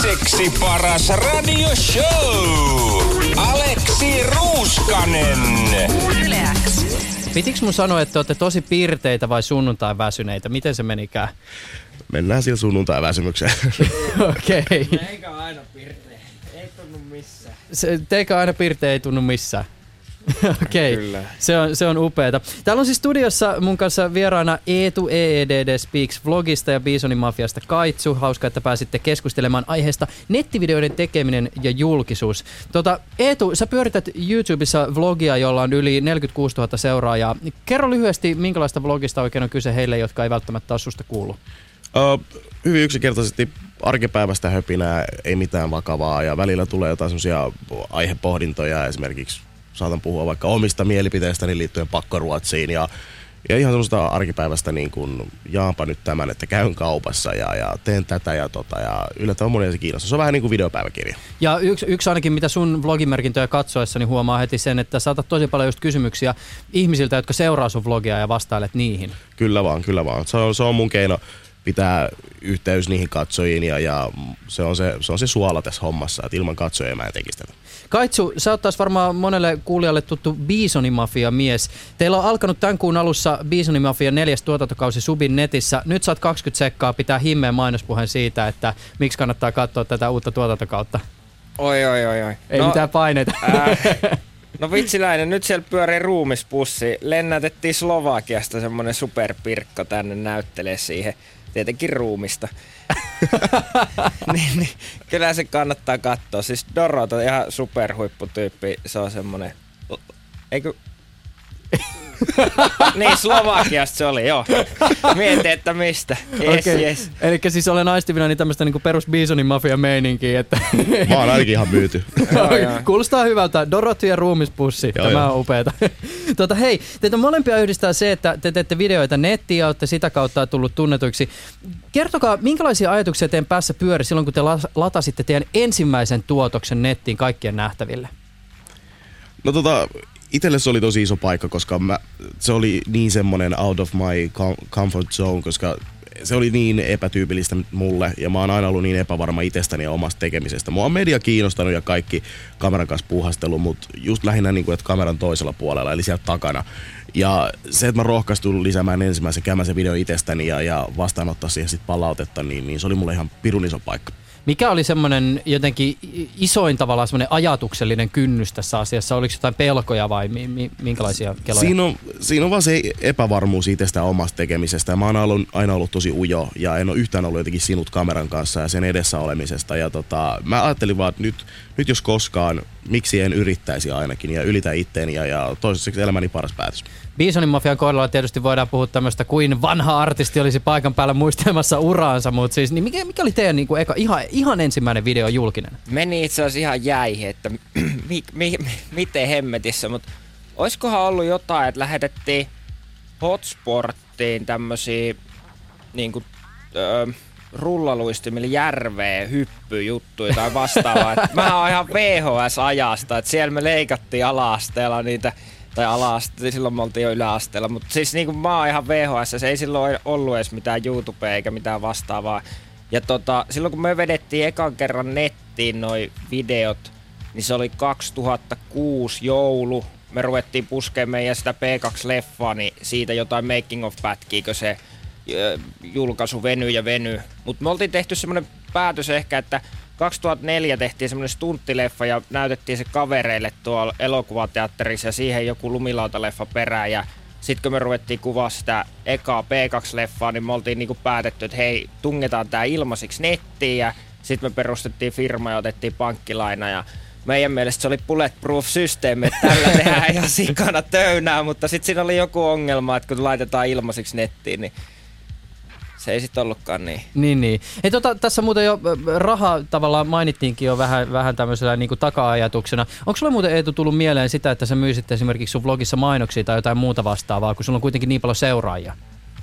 Ilmaiseksi paras radio show. Aleksi Ruuskanen. Yleäks. Pitiks mun sanoa, että te olette tosi pirteitä vai sunnuntai väsyneitä? Miten se menikään? Mennään sillä sunnuntai väsymykseen. Okei. Okay. Eikä aina pirteä. Ei tunnu missään. Se, teikä aina pirteä ei tunnu missään. Okei, okay. Se on, se on upeeta. Täällä on siis studiossa mun kanssa vieraana Eetu EEDD Speaks vlogista ja Bisonin Mafiasta Kaitsu. Hauska, että pääsitte keskustelemaan aiheesta nettivideoiden tekeminen ja julkisuus. Tota, Eetu, sä pyörität YouTubessa vlogia, jolla on yli 46 000 seuraajaa. Kerro lyhyesti, minkälaista vlogista oikein on kyse heille, jotka ei välttämättä ole susta kuullut. Uh, hyvin yksinkertaisesti arkipäivästä höpinää, ei mitään vakavaa ja välillä tulee jotain semmoisia aihepohdintoja esimerkiksi saatan puhua vaikka omista mielipiteistäni liittyen pakkoruotsiin ja, ja ihan semmoista arkipäivästä niin kuin jaanpa nyt tämän, että käyn kaupassa ja, ja teen tätä ja tota ja yllättävän monia se kiinnostaa. Se on vähän niin kuin videopäiväkirja. Ja yksi, yksi ainakin, mitä sun vlogimerkintöjä katsoessa, niin huomaa heti sen, että saatat tosi paljon just kysymyksiä ihmisiltä, jotka seuraa sun vlogia ja vastailet niihin. Kyllä vaan, kyllä vaan. Se on, se on mun keino pitää yhteys niihin katsojiin ja, ja se, on se, se on se suola tässä hommassa, että ilman katsojia mä en tekisi tätä. Kaitsu, sä oot taas varmaan monelle kuulijalle tuttu Bisonimafia mies. Teillä on alkanut tämän kuun alussa Bisonimafia neljäs tuotantokausi Subin netissä. Nyt saat 20 sekkaa pitää himmeen mainospuheen siitä, että miksi kannattaa katsoa tätä uutta tuotantokautta. Oi, oi, oi, oi. Ei no, mitään paineita. Äh, no vitsiläinen, nyt siellä pyörii ruumispussi. Lennätettiin Slovakiasta semmonen superpirkko tänne näyttelee siihen. Tietenkin ruumista. niin, niin, kyllä se kannattaa katsoa. Siis Dorot on ihan superhuipputyyppi. Se on semmonen... Eikö... niin, Slovakiasta se oli, joo. Mietin, että mistä. Yes, Okei. yes. Eli siis olen aistivina niin tämmöistä niinku perus Bisonin mafia meininkiä, että Mä oon ainakin ihan myyty. Kuulostaa hyvältä. Dorothy ja ruumispussi. Joo, Tämä joo. on upeeta. tota, hei, teitä molempia yhdistää se, että te teette videoita nettiin ja olette sitä kautta tullut tunnetuiksi. Kertokaa, minkälaisia ajatuksia teidän päässä pyöri silloin, kun te la- latasitte teidän ensimmäisen tuotoksen nettiin kaikkien nähtäville? No tota, itselle se oli tosi iso paikka, koska mä, se oli niin semmonen out of my com- comfort zone, koska se oli niin epätyypillistä mulle ja mä oon aina ollut niin epävarma itsestäni ja omasta tekemisestä. Mua on media kiinnostanut ja kaikki kameran kanssa puhastelu, mutta just lähinnä niin kuin, että kameran toisella puolella, eli sieltä takana. Ja se, että mä rohkaistun lisäämään ensimmäisen käymään video itsestäni ja, ja vastaanottaa siihen sit palautetta, niin, niin se oli mulle ihan pirun iso paikka. Mikä oli semmoinen jotenkin isoin tavallaan semmoinen ajatuksellinen kynnys tässä asiassa? Oliko jotain pelkoja vai mi- mi- minkälaisia keloja? Siinä on, siinä on vaan se epävarmuus itsestä omasta tekemisestä. Mä oon aina ollut, aina ollut tosi ujo ja en ole yhtään ollut jotenkin sinut kameran kanssa ja sen edessä olemisesta. Ja tota, mä ajattelin vaan, että nyt, nyt jos koskaan, miksi en yrittäisi ainakin ja ylitä itteeni ja, ja toiseksi elämäni paras päätös. Bisonin mafian kohdalla tietysti voidaan puhua tämmöistä kuin vanha artisti olisi paikan päällä muistelmassa uraansa, mutta siis niin mikä, mikä oli teidän niin kuin eka, ihan, ihan ensimmäinen video julkinen? Meni itse asiassa ihan jäihin, että mi, mi, mi, miten hemmetissä, mutta olisikohan ollut jotain, että lähetettiin hotsporttiin tämmösiä niin kuin, ö, rullaluistimille järveen hyppyjuttuja tai vastaavaa. Mä oon ihan VHS-ajasta, että siellä me leikattiin ala-asteella niitä tai ala-asteella, silloin me oltiin jo yläasteella, mutta siis niin mä oon ihan VHS, se ei silloin ollut edes mitään YouTubea eikä mitään vastaavaa. Ja tota, silloin kun me vedettiin ekan kerran nettiin noi videot, niin se oli 2006 joulu. Me ruvettiin puskemaan meidän sitä P2-leffaa, niin siitä jotain making of pätkiä, kun se julkaisu veny ja veny. Mutta me oltiin tehty semmoinen päätös ehkä, että 2004 tehtiin semmoinen stunttileffa ja näytettiin se kavereille tuolla elokuvateatterissa ja siihen joku lumilautaleffa perään. Ja sitten kun me ruvettiin kuvaa sitä ekaa P2-leffaa, niin me oltiin niinku päätetty, että hei, tungetaan tää ilmaisiksi nettiin. Ja sitten me perustettiin firma ja otettiin pankkilaina. Ja meidän mielestä se oli bulletproof systeemi, että tällä tehdään ihan sikana töynää, mutta sitten siinä oli joku ongelma, että kun laitetaan ilmaisiksi nettiin, niin se ei sitten ollutkaan niin. Niin, niin. Hei, tota, tässä muuten jo ö, raha tavallaan mainittiinkin jo vähän, vähän tämmöisellä niin kuin taka-ajatuksena. Onko sulle muuten Eetu tullut mieleen sitä, että sä myisit esimerkiksi sun vlogissa mainoksia tai jotain muuta vastaavaa, kun sulla on kuitenkin niin paljon seuraajia?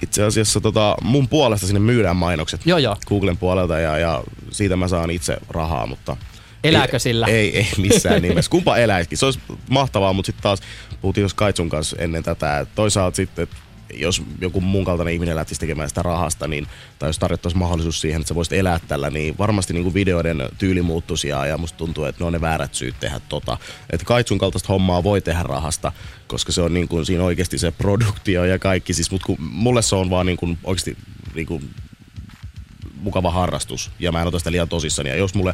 Itse asiassa tota, mun puolesta sinne myydään mainokset Joo, joo. Googlen puolelta ja, ja siitä mä saan itse rahaa, mutta... Elääkö ei, sillä? Ei, ei missään nimessä. Kumpa eläisikin. Se olisi mahtavaa, mutta sitten taas puhuttiin jos Kaitsun kanssa ennen tätä, että toisaalta sitten, että jos joku mun kaltainen ihminen lähtisi tekemään sitä rahasta, niin, tai jos tarjottaisiin mahdollisuus siihen, että sä voisit elää tällä, niin varmasti niin kuin videoiden tyyli muuttuisi ja, musta tuntuu, että ne on ne väärät syyt tehdä tota. Että Kaitsun kaltaista hommaa voi tehdä rahasta, koska se on niin kuin, siinä oikeasti se produktio ja kaikki. Siis, mut kun, mulle se on vaan niin kuin, oikeasti niin kuin, mukava harrastus ja mä en ota sitä liian tosissani. Ja jos mulle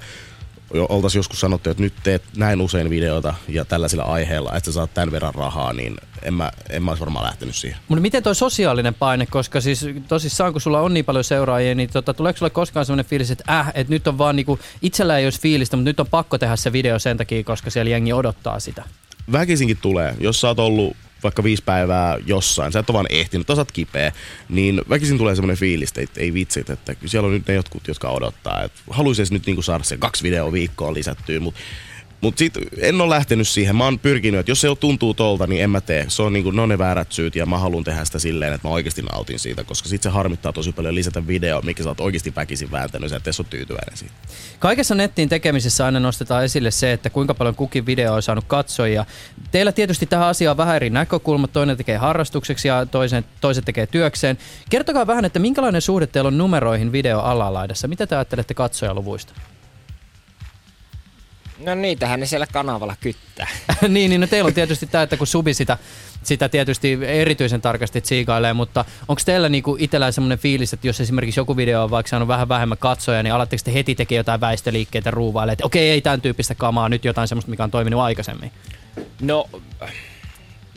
oltaisiin joskus sanottu, että nyt teet näin usein videota ja tällaisilla aiheilla, että sä saat tämän verran rahaa, niin en mä, en mä olisi varmaan lähtenyt siihen. Mutta miten toi sosiaalinen paine, koska siis tosissaan kun sulla on niin paljon seuraajia, niin tota, tuleeko sulle koskaan sellainen fiilis, että äh, että nyt on vaan niinku, itsellä ei olisi fiilistä, mutta nyt on pakko tehdä se video sen takia, koska siellä jengi odottaa sitä? Väkisinkin tulee. Jos sä oot ollut vaikka viisi päivää jossain, sä et ole vaan ehtinyt, oot kipeä, niin väkisin tulee semmoinen fiilis, että ei vitsit, että siellä on nyt ne jotkut, jotka odottaa. Haluaisin nyt niinku saada se kaksi videoa viikkoon lisättyä, mutta mutta sit en ole lähtenyt siihen. Mä oon pyrkinyt, että jos se tuntuu tolta, niin en mä tee. Se on niinku, ne on ne väärät syyt ja mä haluan tehdä sitä silleen, että mä oikeasti nautin siitä, koska sit se harmittaa tosi paljon lisätä video, mikä sä oot oikeasti väkisin vääntänyt, sä et ole tyytyväinen siitä. Kaikessa nettiin tekemisessä aina nostetaan esille se, että kuinka paljon kukin video on saanut katsojia. Teillä tietysti tähän asiaan vähän eri näkökulmat. Toinen tekee harrastukseksi ja toisen, toiset tekee työkseen. Kertokaa vähän, että minkälainen suhde teillä on numeroihin video alalaidassa. Mitä te ajattelette katsojaluvuista? No niitähän ne siellä kanavalla kyttää. niin, niin no teillä on tietysti tämä, että kun Subi sitä, sitä tietysti erityisen tarkasti tsiikailee, mutta onko teillä niinku itsellään semmoinen fiilis, että jos esimerkiksi joku video on vaikka saanut vähän vähemmän katsoja, niin alatteko te heti tekee jotain väistöliikkeitä ruuvaille, että okei, ei tämän tyyppistä kamaa, nyt jotain semmoista, mikä on toiminut aikaisemmin? No,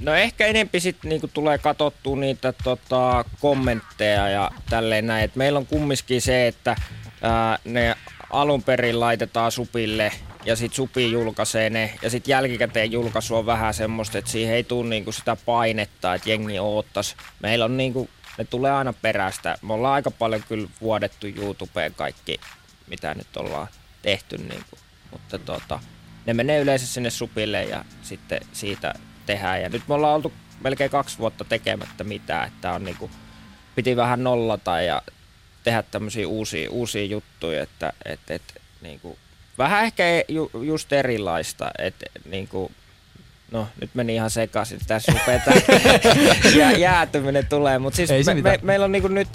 no ehkä enempi sitten niinku tulee katsottua niitä tota, kommentteja ja tälleen näin. Et meillä on kumminkin se, että ää, ne alun perin laitetaan supille ja sitten Supi julkaisee ne, ja sitten jälkikäteen julkaisu on vähän semmoista, että siihen ei tule niinku sitä painetta, että jengi oottas. Meillä on niinku, ne tulee aina perästä. Me ollaan aika paljon kyllä vuodettu YouTubeen kaikki, mitä nyt ollaan tehty, niinku. mutta tota, ne menee yleensä sinne Supille ja sitten siitä tehdään. Ja nyt me ollaan oltu melkein kaksi vuotta tekemättä mitään, että on niinku, piti vähän nollata ja tehdä tämmöisiä uusia, uusia juttuja, että et, et, niinku, vähän ehkä ju, just erilaista, että niinku, no nyt meni ihan sekaisin, tässä rupeaa ja jäätyminen tulee, mutta siis me, me, meillä on niinku nyt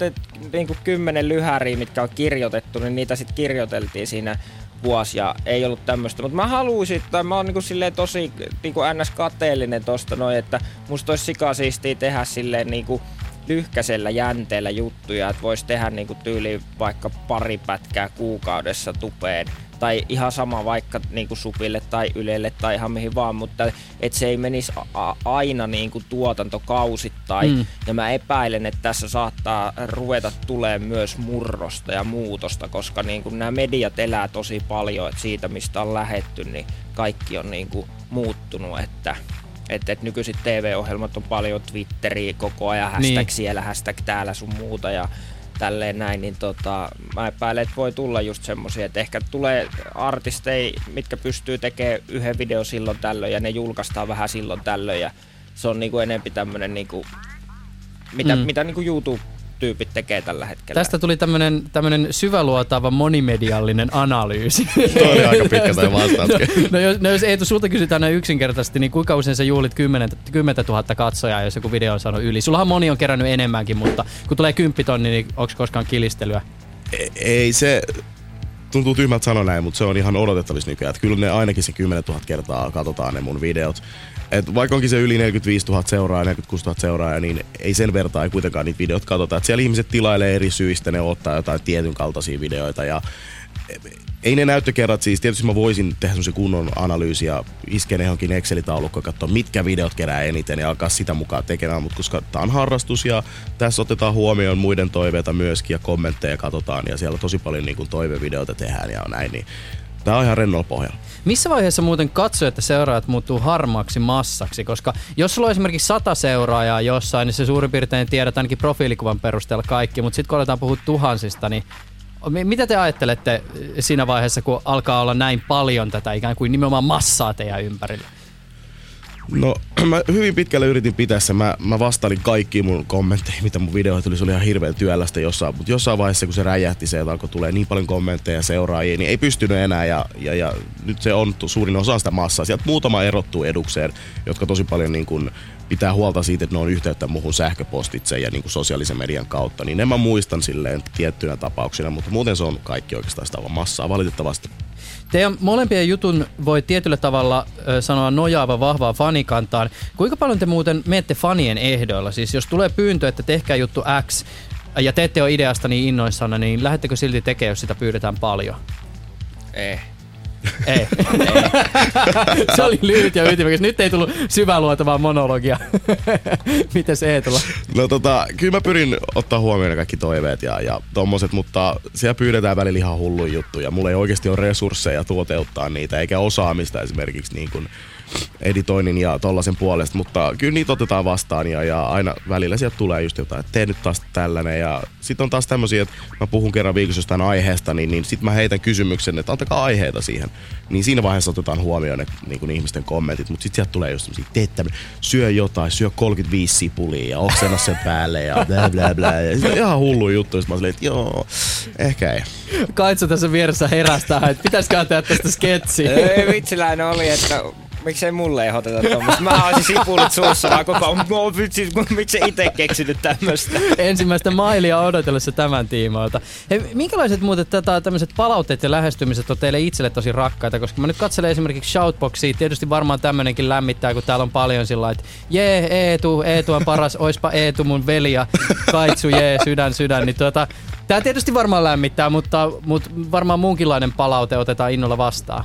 niinku kymmenen lyhäriä, mitkä on kirjoitettu, niin niitä sitten kirjoiteltiin siinä vuosi ja ei ollut tämmöistä. Mutta mä haluaisin, tai mä oon niinku silleen tosi niinku ns. kateellinen tosta noin, että musta olisi sikasiistiä tehdä silleen niinku lyhkäisellä jänteellä juttuja, että voisi tehdä niinku tyyli vaikka pari pätkää kuukaudessa tupeen tai ihan sama vaikka niin kuin Supille tai Ylelle tai ihan mihin vaan, mutta että se ei menisi a- aina niin kuin tuotantokausittain. Mm. Ja mä epäilen, että tässä saattaa ruveta tulee myös murrosta ja muutosta, koska niin kuin nämä mediat elää tosi paljon, että siitä mistä on lähetty, niin kaikki on niin kuin muuttunut, että että et nykyiset TV-ohjelmat on paljon Twitteriä koko ajan, hashtag niin. siellä, hashtag täällä sun muuta ja tälleen näin, niin tota, mä epäilen, että voi tulla just semmoisia, että ehkä tulee artisteja, mitkä pystyy tekemään yhden video silloin tällöin ja ne julkaistaan vähän silloin tällöin ja se on niinku enempi tämmönen niinku, mitä, mm. mitä niinku YouTube tyypit tekee tällä hetkellä. Tästä tuli tämmönen, tämmönen syväluotaava monimediallinen analyysi. Tuo oli aika pitkä tai vastauskin. no, no, jos, no jos Eetu, sulta kysytään näin yksinkertaisesti, niin kuinka usein sä juhlit 10, 10 000 katsojaa, jos joku video on saanut yli? Sullahan moni on kerännyt enemmänkin, mutta kun tulee 10 tonni, niin onko koskaan kilistelyä? Ei, ei se, tuntuu tyhmältä sanoa näin, mutta se on ihan odotettavissa nykyään. Että kyllä ne ainakin se 10 000 kertaa katsotaan ne mun videot. Et vaikka onkin se yli 45 000 seuraajaa, 46 000 seuraajaa, niin ei sen vertaa ei kuitenkaan niitä videot katsota. Et siellä ihmiset tilailee eri syistä, ne ottaa jotain tietyn kaltaisia videoita ja ei ne näyttökerrat siis, tietysti mä voisin tehdä semmoisen kunnon analyysi ja iskeä johonkin Excel-taulukko ja katsoa, mitkä videot kerää eniten ja alkaa sitä mukaan tekemään, mutta koska tää on harrastus ja tässä otetaan huomioon muiden toiveita myöskin ja kommentteja katsotaan ja siellä tosi paljon niin toivevideoita tehdään ja näin, niin Tää on ihan rennolla pohjalla. Missä vaiheessa muuten katsojat ja seuraajat muuttuu harmaaksi massaksi? Koska jos sulla on esimerkiksi sata seuraajaa jossain, niin se suurin piirtein tiedät ainakin profiilikuvan perusteella kaikki, mutta sitten kun aletaan puhua tuhansista, niin mitä te ajattelette siinä vaiheessa, kun alkaa olla näin paljon tätä ikään kuin nimenomaan massaa teidän ympärillä? No mä hyvin pitkälle yritin pitää sen. Mä, mä vastailin kaikkiin mun kommentteihin, mitä mun videoihin tuli. Se oli ihan hirveän työlästä jossain. Mutta jossain vaiheessa, kun se räjähti se, että alkoi tulee niin paljon kommentteja seuraajia, niin ei pystynyt enää. Ja, ja, ja nyt se on suurin osa sitä massaa. Sieltä muutama erottuu edukseen, jotka tosi paljon niin kun pitää huolta siitä, että ne on yhteyttä muuhun sähköpostitse ja niin kuin sosiaalisen median kautta, niin ne mä muistan silleen tiettyinä tapauksina, mutta muuten se on kaikki oikeastaan sitä vaan massaa valitettavasti. Teidän molempien jutun voi tietyllä tavalla ö, sanoa nojaava vahvaan fanikantaan. Kuinka paljon te muuten menette fanien ehdoilla? Siis jos tulee pyyntö, että tehkää juttu X ja te ette ole ideasta niin innoissanne, niin lähdettekö silti tekemään, jos sitä pyydetään paljon? Ei. Ei. se oli lyhyt ja ytimekäs. Nyt ei tullut syväluotavaa monologia. Miten se Eetulla? No tota, kyllä mä pyrin ottaa huomioon kaikki toiveet ja, ja tommoset, mutta siellä pyydetään välillä ihan hulluja juttuja. Mulla ei oikeasti ole resursseja toteuttaa niitä, eikä osaamista esimerkiksi niin kuin editoinnin ja tollasen puolesta, mutta kyllä niitä otetaan vastaan ja, ja aina välillä sieltä tulee just jotain, että tee nyt taas tällainen ja sitten on taas tämmöisiä, että mä puhun kerran viikossa jostain aiheesta, niin, niin sitten mä heitän kysymyksen, että antakaa aiheita siihen. Niin siinä vaiheessa otetaan huomioon ne, niin kuin ihmisten kommentit, mutta sitten sieltä tulee just semmosia, tee tämmönen, syö jotain, syö 35 sipulia ja oksenna sen päälle ja bla bla bla. Ja sit on ihan hullu juttu, sit mä silleen, että joo, ehkä ei. Kaitso tässä vieressä herästää, että pitäisikö tehdä tästä sketsi. Ei vitsiläinen oli, että miksei mulle ehdoteta tuommoista. Mä olisin sipulit suussa vaan koko ajan. Miksi itse keksinyt tämmöistä? Ensimmäistä mailia odotellessa tämän tiimoilta. Hei, minkälaiset muuten tätä, tämmöiset palautteet ja lähestymiset on teille itselle tosi rakkaita? Koska mä nyt katselen esimerkiksi Shoutboxia. Tietysti varmaan tämmönenkin lämmittää, kun täällä on paljon sillä että jee, Eetu, Eetu on paras, oispa Eetu mun veli ja Kaitsu, jee, sydän, sydän. Niin tuota, Tää tietysti varmaan lämmittää, mutta, mutta varmaan muunkinlainen palaute otetaan innolla vastaan.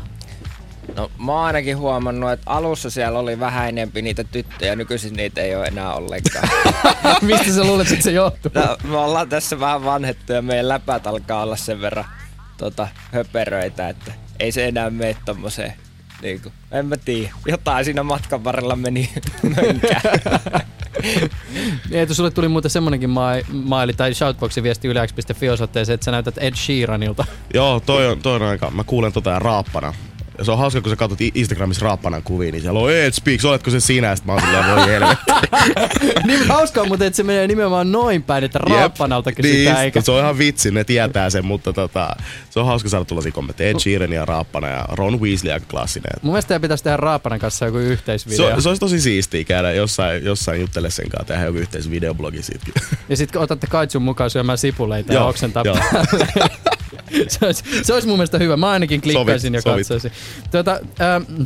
No mä oon ainakin huomannut, että alussa siellä oli vähän enempi niitä tyttöjä, nykyisin niitä ei ole enää ollenkaan. Mistä sä luulet, että se johtuu? No, me ollaan tässä vähän vanhettu ja meidän läpät alkaa olla sen verran tota, höperöitä, että ei se enää mene tommoseen niin kuin, en mä tiedä. Jotain siinä matkan varrella meni mönkään. Eetu, sulle tuli muuten semmonenkin maili tai shoutboxin viesti yleäks.fi osoitteeseen, että sä näytät Ed Sheeranilta. Joo, toi on, toi on aika. Mä kuulen tota ja raappana. Ja se on hauska, kun sä katsot Instagramissa raappanan kuvia, niin siellä on Ed Speaks, oletko se sinä? Sitten mä oon silleen, voi helvetti. niin hauskaa muuten, että se menee nimenomaan noin päin, että raappanalta kysytään. Niin, eikä... se on ihan vitsi, ne tietää sen, mutta tota, se on hauska saada tuollaisia kommentteja. Ed Sheeran ja Raappana ja Ron Weasley aika klassinen. Mun mielestä pitäisi tehdä Raappanan kanssa joku yhteisvideo. Se, se olisi tosi siistiä käydä jossain, jossain juttele sen kanssa, tehdä joku yhteisvideoblogi siitä. Ja sitten otatte Kaitsun mukaan syömään sipuleita ja oksentaa se, olisi, se olisi mun mielestä hyvä. Mä ainakin klikkaisin sovit, ja katsoisin. Tuota, ähm,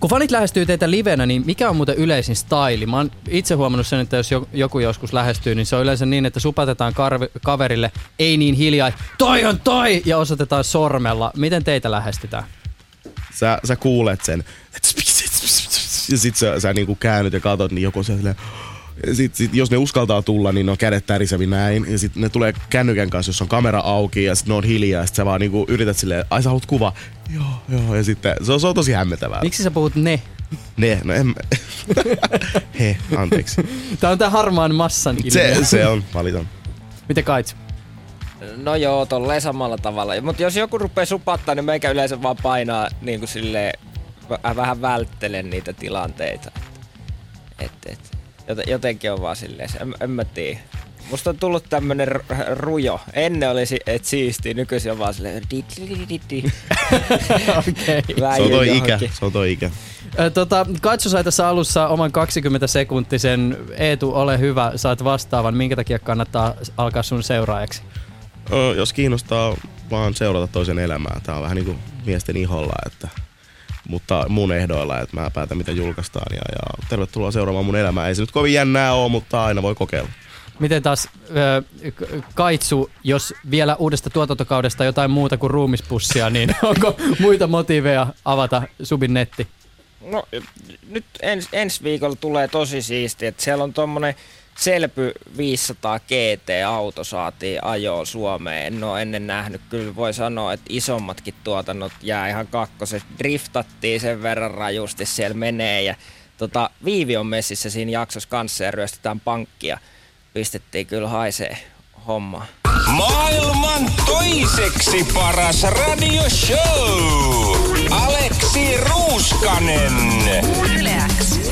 kun fanit lähestyy teitä livenä, niin mikä on muuten yleisin style? Mä oon itse huomannut sen, että jos joku joskus lähestyy, niin se on yleensä niin, että supatetaan karvi, kaverille ei niin hiljaa, toi on toi, ja osoitetaan sormella. Miten teitä lähestytään? Sä, sä kuulet sen, ja sit sä, sä niinku käännyt ja katot, niin joku on silleen, sit, sit, jos ne uskaltaa tulla, niin ne on kädet tärisevi näin. Ja sitten ne tulee kännykän kanssa, jos on kamera auki ja sitten ne on hiljaa. Ja sit sä vaan niinku yrität silleen, ai sä haluat kuva? Joo, joo. Ja sitten se on, se on tosi hämmentävää. Miksi sä puhut ne? Ne, no en He, anteeksi. Tää on tää harmaan massan ilmiö. Se, se on, valitan. Miten kait? No joo, tolleen samalla tavalla. Mutta jos joku rupeaa supattaa, niin meikä yleensä vaan painaa niin kuin silleen, vähän välttelen niitä tilanteita. Et, et jotenkin on vaan silleen, en, en mä tiedä. Musta on tullut tämmönen rujo. Ennen oli si- et siisti, nykyisin on vaan silleen Okei. Se on toi ikä, se on toi ikä. Tota, Katso sai tässä alussa oman 20 sekuntisen Eetu, ole hyvä, saat vastaavan. Minkä takia kannattaa alkaa sun seuraajaksi? Ö, jos kiinnostaa vaan seurata toisen elämää. Tää on vähän niinku miesten iholla, että mutta mun ehdoilla, että mä päätän mitä julkaistaan ja, ja tervetuloa seuraamaan mun elämää. Ei se nyt kovin jännää ole, mutta aina voi kokeilla. Miten taas äh, Kaitsu, jos vielä uudesta tuotantokaudesta jotain muuta kuin ruumispussia, niin onko muita motiiveja avata Subin netti? No nyt ens, ensi viikolla tulee tosi siisti, että siellä on tommonen Selpy 500 GT-auto saatiin ajoon Suomeen. En ole ennen nähnyt. Kyllä voi sanoa, että isommatkin tuotannot jää ihan kakkoset. Driftattiin sen verran rajusti, siellä menee. Ja tota, Viivi on messissä siinä jaksossa kanssa ja ryöstetään pankkia. Pistettiin kyllä haisee homma. Maailman toiseksi paras radioshow. Aleksi Ruuskanen. Yleäks.